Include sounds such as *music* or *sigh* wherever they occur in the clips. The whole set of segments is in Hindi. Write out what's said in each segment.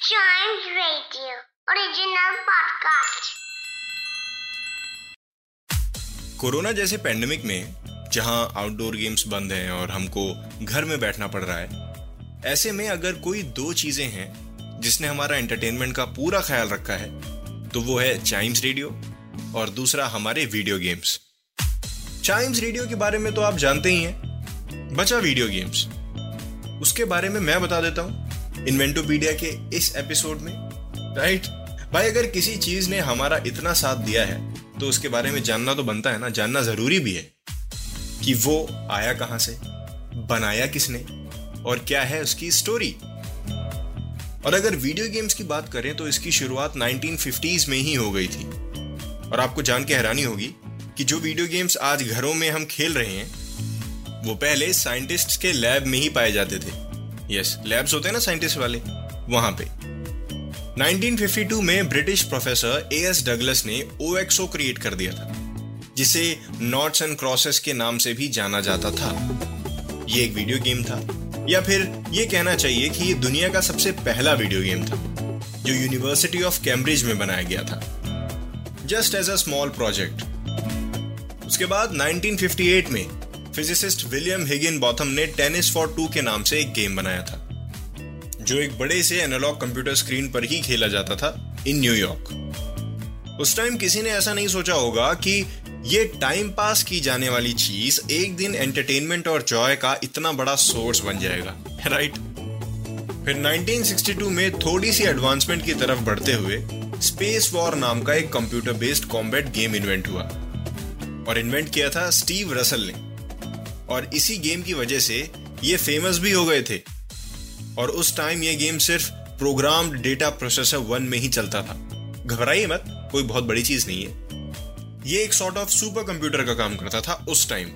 Chimes Radio, original podcast. Corona जैसे पेंडेमिक में, जहाँ आउटडोर गेम्स बंद हैं और हमको घर में बैठना पड़ रहा है, ऐसे में अगर कोई दो चीज़ें हैं, जिसने हमारा एंटरटेनमेंट का पूरा ख्याल रखा है तो वो है चाइम्स रेडियो और दूसरा हमारे वीडियो गेम्स चाइम्स रेडियो के बारे में तो आप जानते ही हैं, बचा वीडियो गेम्स उसके बारे में मैं बता देता हूँ। इन्वेंटोपीडिया के इस एपिसोड में। राइट? भाई, अगर किसी चीज़ ने हमारा इतना साथ दिया है तो उसके बारे में जानना तो बनता है ना, जानना ज़रूरी भी है कि वो आया कहाँ से, बनाया किसने और क्या है उसकी स्टोरी और अगर वीडियो गेम्स की बात करें तो इसकी शुरुआत 1950s में ही हो गई थी। और आपको जान के हैरानी होगी कि जो वीडियो गेम्स आज घरों में हम खेल रहे हैं, वो पहले साइंटिस्ट के लैब में ही पाए जाते थे। यस लैब्स होते हैं ना साइंटिस्ट वाले, वहाँ पे। 1952 में British professor A S Douglas ने ओएक्सओ क्रिएट कर दिया था, जिसे नॉट्स एंड क्रॉसेस के नाम से भी जाना जाता था। ये एक वीडियो गेम था। या फिर ये कहना चाहिए कि ये दुनिया का सबसे पहला वीडियो गेम था, जो यूनिवर्सिटी ऑफ़ कैम्ब्रिज में बनाया गया था। Just as a small project उसके बाद 1958 में फिजिसिस्ट विलियम हिगिन बॉथम ने टेनिस फॉर टू के नाम से एक गेम बनाया था, जो एक बड़े से एनालॉग कंप्यूटर स्क्रीन पर ही खेला जाता था इन न्यूयॉर्क उस टाइम किसी ने ऐसा नहीं सोचा होगा कि ये टाइम पास की जाने वाली चीज़ एक दिन एंटरटेनमेंट और जॉय का इतना बड़ा सोर्स बन जाएगा, राइट? फिर 1962 में थोड़ी सी एडवांसमेंट की तरफ़ बढ़ते हुए स्पेस वॉर नाम का एक computer based combat game invent हुआ, और इन्वेंट किया था स्टीव रसल ने और इसी गेम की वजह से ये फ़ेमस भी हो गए थे। और उस टाइम ये गेम सिर्फ़ प्रोग्राम डेटा प्रोसेसर वन में ही चलता था। घबराइए मत, कोई बहुत बड़ी चीज़ नहीं है। ये एक सॉर्ट ऑफ़ सुपर कंप्यूटर का काम करता था उस टाइम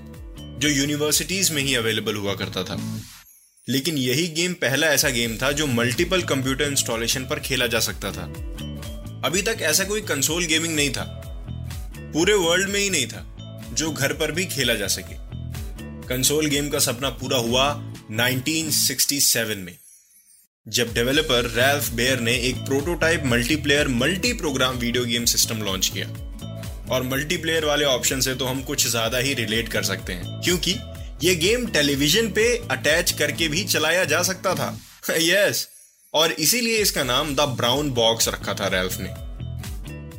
जो यूनिवर्सिटीज में ही अवेलेबल हुआ करता था। लेकिन यही गेम पहला ऐसा गेम था जो मल्टीपल कंप्यूटर इंस्टॉलेशन पर खेला जा सकता था। अभी तक ऐसा कोई कंसोल गेमिंग नहीं था। पूरे वर्ल्ड में ही नहीं था, जो घर पर भी खेला जा सके। कंसोल गेम का सपना पूरा हुआ 1967 में, जब डेवलपर रैल्फ बेयर ने एक prototype multiplayer multi program video game system launch किया। और मल्टीप्लेयर वाले ऑप्शन से तो हम कुछ ज़्यादा ही रिलेट कर सकते हैं, क्योंकि ये गेम टेलीविज़न पे अटैच करके भी चलाया जा सकता था। *laughs* यस और इसीलिए इसका नाम द ब्राउन बॉक्स रखा था रैल्फ ने।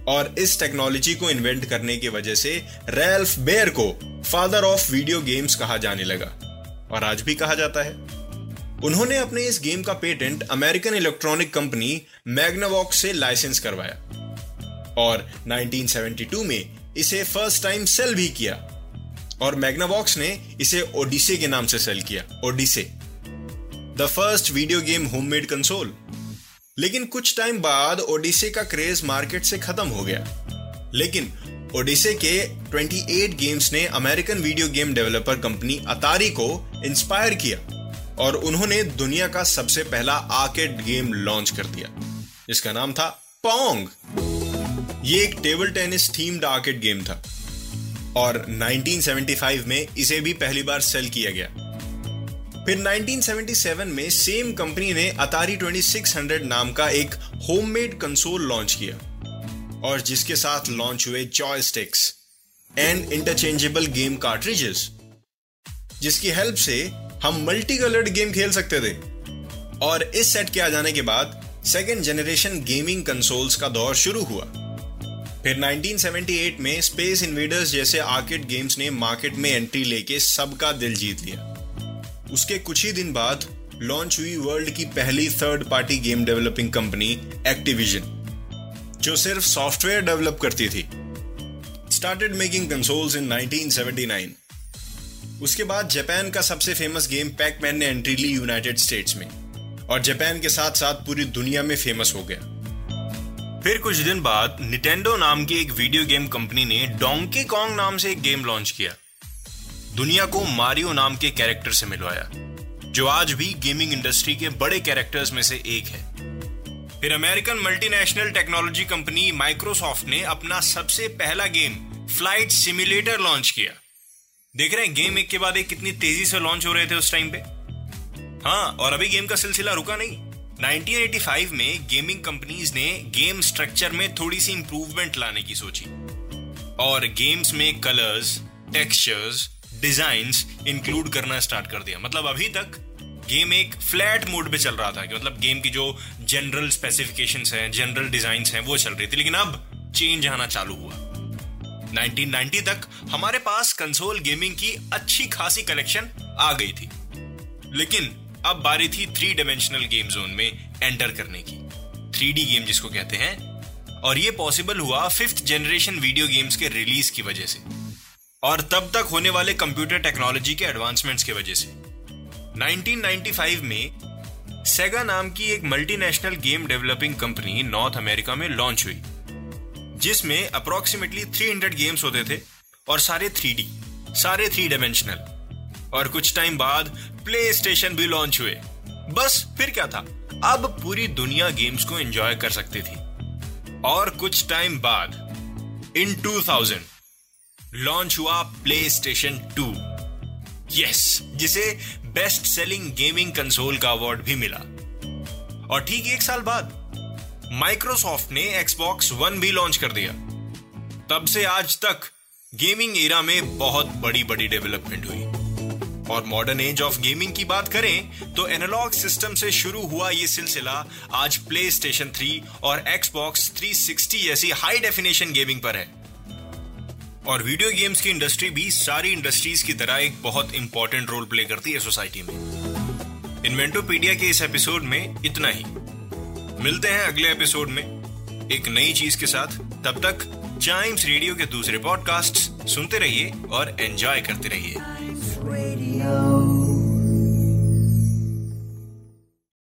और इस टेक्नोलॉजी को इन्वेंट करने की वजह से रैल्फ बेयर को फादर ऑफ़ वीडियो गेम्स कहा जाने लगा और आज भी कहा जाता है। उन्होंने अपने इस गेम का patent American electronic company Magnavox से लाइसेंस करवाया और 1972 में इसे फ़र्स्ट टाइम सेल भी किया और मैग्नावॉक्स ने इसे ओडिसे के नाम से सेल किया, Odyssey, the first video game homemade console. लेकिन कुछ टाइम बाद ओडिसे का क्रेज मार्केट से खत्म हो गया। लेकिन ओडिसे के 28 गेम्स ने American video game developer company Atari को इंस्पायर किया और उन्होंने दुनिया का सबसे पहला आर्केड गेम लॉन्च कर दिया, जिसका नाम था पोंग। ये एक table tennis themed arcade game था और 1975 में इसे भी पहली बार सेल किया गया। फिर 1977 में सेम कंपनी ने अतारी 2600 नाम का एक होममेड कंसोल लॉन्च किया। और जिसके साथ लॉन्च हुए joysticks and interchangeable game cartridges जिसकी हेल्प से हम मल्टी कलर्ड गेम खेल सकते थे। और इस सेट के आ जाने के बाद सेकेंड जनरेशन गेमिंग कंसोल्स का दौर शुरू हुआ। फिर 1978 में स्पेस इन्वेडर्स जैसे आर्केड गेम्स ने मार्केट में एंट्री लेके सबका दिल जीत लिया। उसके कुछ ही दिन बाद लॉन्च हुई वर्ल्ड की पहली third party game developing company Activision जो सिर्फ़ सॉफ्टवेयर डेवलप करती थी। स्टार्टेड मेकिंग कंसोल्स इन 1979 उसके बाद जापान का सबसे फ़ेमस गेम पैकमैन ने एंट्री ली यूनाइटेड स्टेट्स में। और जापान के साथ साथ पूरी दुनिया में फ़ेमस हो गया। फिर कुछ दिन बाद निटेंडो नाम की एक वीडियो गेम कंपनी ने डोंकी कॉन्ग नाम से एक गेम लॉन्च किया। दुनिया को मारियो नाम के कैरेक्टर से मिलवाया, जो आज भी गेमिंग इंडस्ट्री के बड़े कैरेक्टर्स में से एक है। फिर American multinational technology company Microsoft ने अपना सबसे पहला गेम फ़्लाइट सिमुलेटर लॉन्च किया। देख रहे हैं गेम एक के बाद एक कितनी तेज़ी से लॉन्च हो रहे थे उस टाइम पे। हाँ और अभी गेम का सिलसिला रुका नहीं। 1985 में गेमिंग कंपनीज़ ने गेम स्ट्रक्चर में थोड़ी सी इंप्रूवमेंट लाने की सोची। और गेम्स में कलर्स टेक्सचर्स डिज़ाइन इंक्लूड करना स्टार्ट कर दिया। मतलब अभी तक गेम एक फ्लैट मोड पे चल रहा था कि मतलब गेम की जो जनरल स्पेसिफिकेशंस हैं जनरल डिज़ाइन हैं, वो चल रही थी। लेकिन अब चेंज आना चालू हुआ। 1990 तक हमारे पास कंसोल गेमिंग की अच्छी खासी कलेक्शन आ गई थी। लेकिन अब बारी थी थ्री डायमेंशनल गेम जोन में एंटर करने की। थ्री गेम जिसको कहते हैं। और ये पॉसिबल हुआ फिफ्थ जनरेशन वीडियो गेम्स के रिलीज़ की वजह से। और तब तक होने वाले कंप्यूटर टेक्नोलॉजी के एडवांसमेंट्स की वजह से। 1995 में सेगा नाम की एक multinational game developing company North America में लॉन्च हुई, जिसमें अप्रोक्सीमेटली 300 गेम्स होते थे और सारे थ्री सारे थ्री डायमेंशनल और कुछ टाइम बाद प्ले स्टेशन भी लॉन्च हुए। बस फिर क्या था? अब पूरी दुनिया गेम्स को एंजॉय कर सकती थी। और कुछ टाइम बाद इन 2000 लॉन्च हुआ प्ले स्टेशन टू यस जिसे बेस्ट सेलिंग गेमिंग कंसोल का अवार्ड भी मिला। और ठीक एक साल बाद माइक्रोसॉफ्ट ने एक्सबॉक्स वन भी लॉन्च कर दिया। तब से आज तक गेमिंग एरा में बहुत बड़ी बड़ी डेवलपमेंट हुई। और मॉडर्न एज ऑफ़ गेमिंग की बात करें तो एनालॉग सिस्टम से शुरू हुआ ये सिलसिला आज प्ले स्टेशन थ्री और एक्सबॉक्स 360 जैसी हाई डेफिनेशन गेमिंग पर है। और वीडियो गेम्स की इंडस्ट्री भी सारी इंडस्ट्रीज़ की तरह एक बहुत इंपॉर्टेंट रोल प्ले करती है सोसाइटी में। इन्वेंटोपीडिया के इस एपिसोड में इतना ही। मिलते हैं अगले एपिसोड में एक नई चीज़ के साथ। तब तक चाइम्स रेडियो के दूसरे पॉडकास्ट सुनते रहिए और एंजॉय करते रहिए.